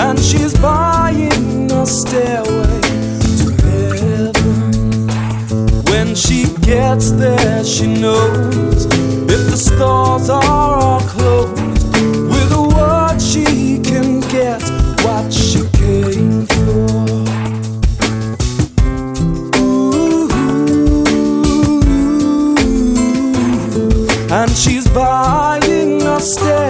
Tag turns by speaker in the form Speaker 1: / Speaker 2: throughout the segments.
Speaker 1: and she's buying a stairway to heaven. When she gets there, she knows if the stores are all closed, with a word she can get what she came for. And she's buying a stairway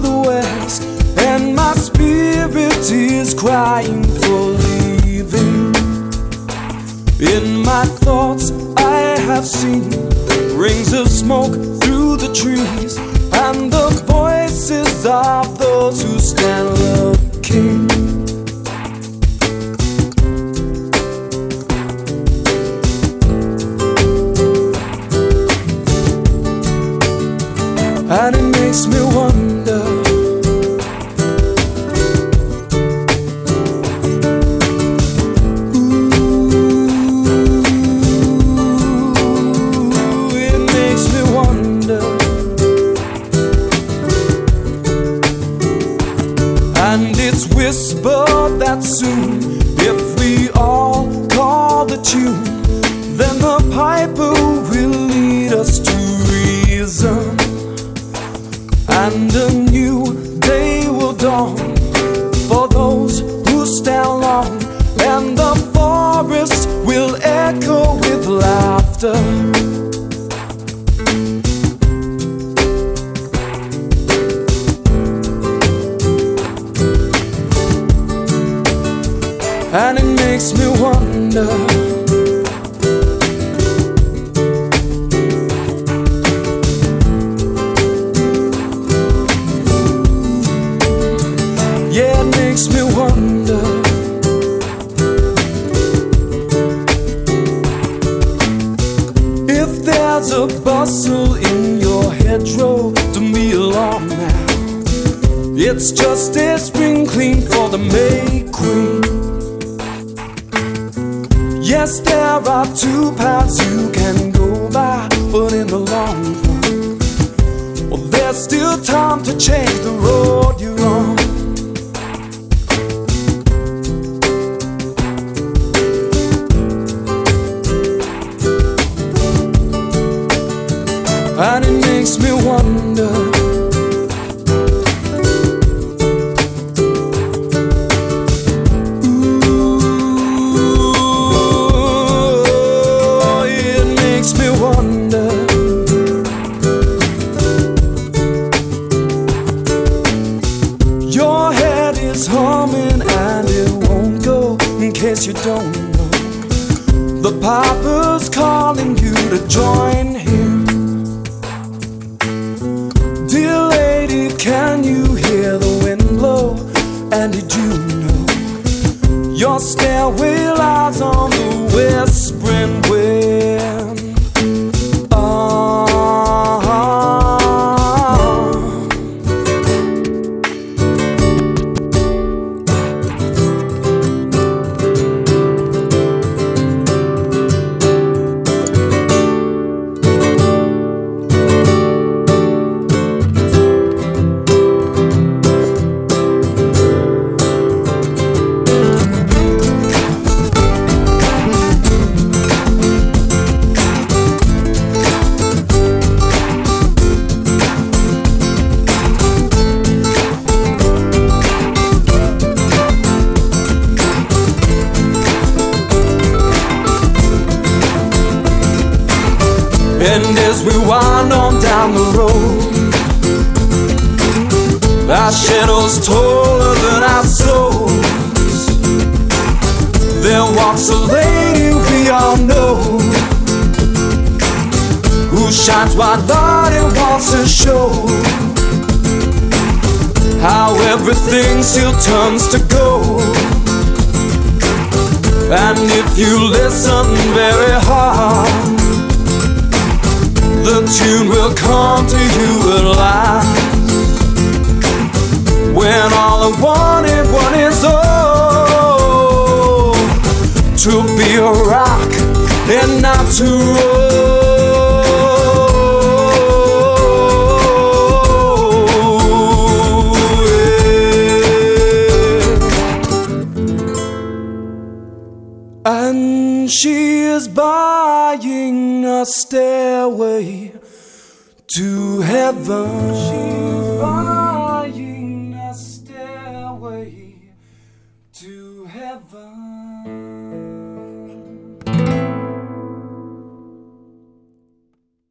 Speaker 1: the west, and my spirit is crying for leaving. In my thoughts, I have seen rings of smoke through the trees And it makes me wonder. Ooh, it makes me wonder. And it's whispered that soon, And a new day will dawn for those who stand long, and the forest will echo with laughter. And it makes me wonder. A bustle in your hedgerow to me along now, it's just a spring clean for the May Queen. Yes, there are two paths you can go by, but in the long run, well, there's still time to change the road you're on. Case you don't know. The Papa's calling you to join him. Dear lady, can you hear the wind blow? And did you know your stairway lies on the whispering wind? And as we wind on down the road, our shadows taller than our souls. There walks a lady we all know who shines light and wants to show how everything still turns to gold. And if you listen very hard, the tune will come to you at last. When all I wanted, what is all to be a rock and not to to heaven.